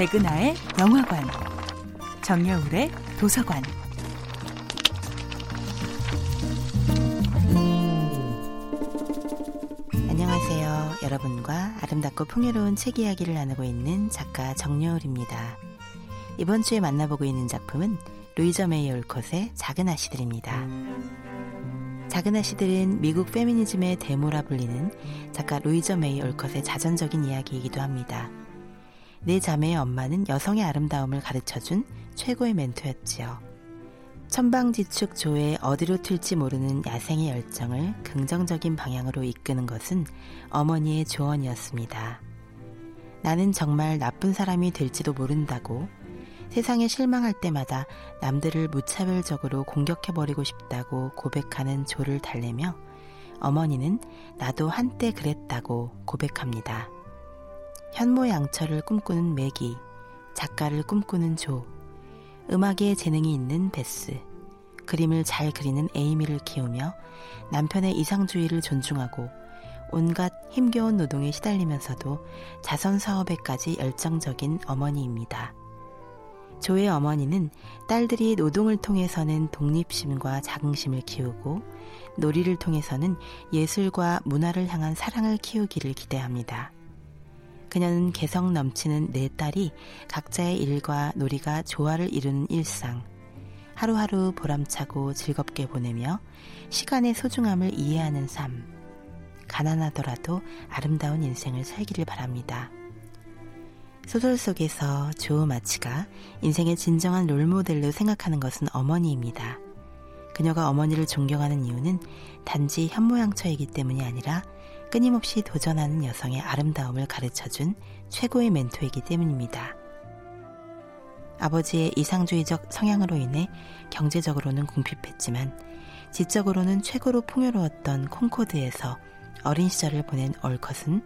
백은하의 영화관, 정여울의 도서관. 안녕하세요. 여러분과 아름답고 풍요로운 책 이야기를 나누고 있는 작가 정여울입니다. 이번 주에 만나보고 있는 작품은 루이저 메이 올콧의 작은 아씨들입니다. 작은 아씨들은 미국 페미니즘의 데모라 불리는 작가 루이저 메이 올컷의 자전적인 이야기이기도 합니다. 네 자매의 엄마는 여성의 아름다움을 가르쳐준 최고의 멘토였지요. 천방지축 조에 어디로 튈지 모르는 야생의 열정을 긍정적인 방향으로 이끄는 것은 어머니의 조언이었습니다. 나는 정말 나쁜 사람이 될지도 모른다고 세상에 실망할 때마다 남들을 무차별적으로 공격해버리고 싶다고 고백하는 조를 달래며 어머니는 나도 한때 그랬다고 고백합니다. 현모양처를 꿈꾸는 매기, 작가를 꿈꾸는 조, 음악에 재능이 있는 베스, 그림을 잘 그리는 에이미를 키우며 남편의 이상주의를 존중하고 온갖 힘겨운 노동에 시달리면서도 자선 사업에까지 열정적인 어머니입니다. 조의 어머니는 딸들이 노동을 통해서는 독립심과 자긍심을 키우고 놀이를 통해서는 예술과 문화를 향한 사랑을 키우기를 기대합니다. 그녀는 개성 넘치는 네 딸이 각자의 일과 놀이가 조화를 이루는 일상, 하루하루 보람차고 즐겁게 보내며 시간의 소중함을 이해하는 삶, 가난하더라도 아름다운 인생을 살기를 바랍니다. 소설 속에서 조 마치가 인생의 진정한 롤모델로 생각하는 것은 어머니입니다. 그녀가 어머니를 존경하는 이유는 단지 현모양처이기 때문이 아니라 끊임없이 도전하는 여성의 아름다움을 가르쳐준 최고의 멘토이기 때문입니다. 아버지의 이상주의적 성향으로 인해 경제적으로는 궁핍했지만 지적으로는 최고로 풍요로웠던 콩코드에서 어린 시절을 보낸 얼컷은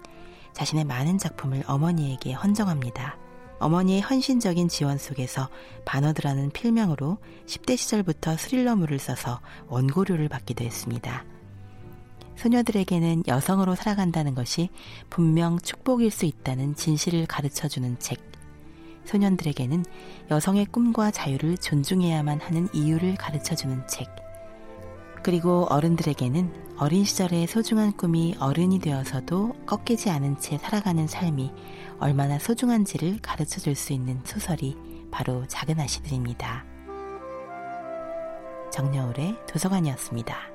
자신의 많은 작품을 어머니에게 헌정합니다. 어머니의 헌신적인 지원 속에서 바너드라는 필명으로 10대 시절부터 스릴러물을 써서 원고료를 받기도 했습니다. 소녀들에게는 여성으로 살아간다는 것이 분명 축복일 수 있다는 진실을 가르쳐 주는 책. 소년들에게는 여성의 꿈과 자유를 존중해야만 하는 이유를 가르쳐 주는 책. 그리고 어른들에게는 어린 시절의 소중한 꿈이 어른이 되어서도 꺾이지 않은 채 살아가는 삶이 얼마나 소중한지를 가르쳐 줄 수 있는 소설이 바로 작은 아시들입니다. 정여울의 도서관이었습니다.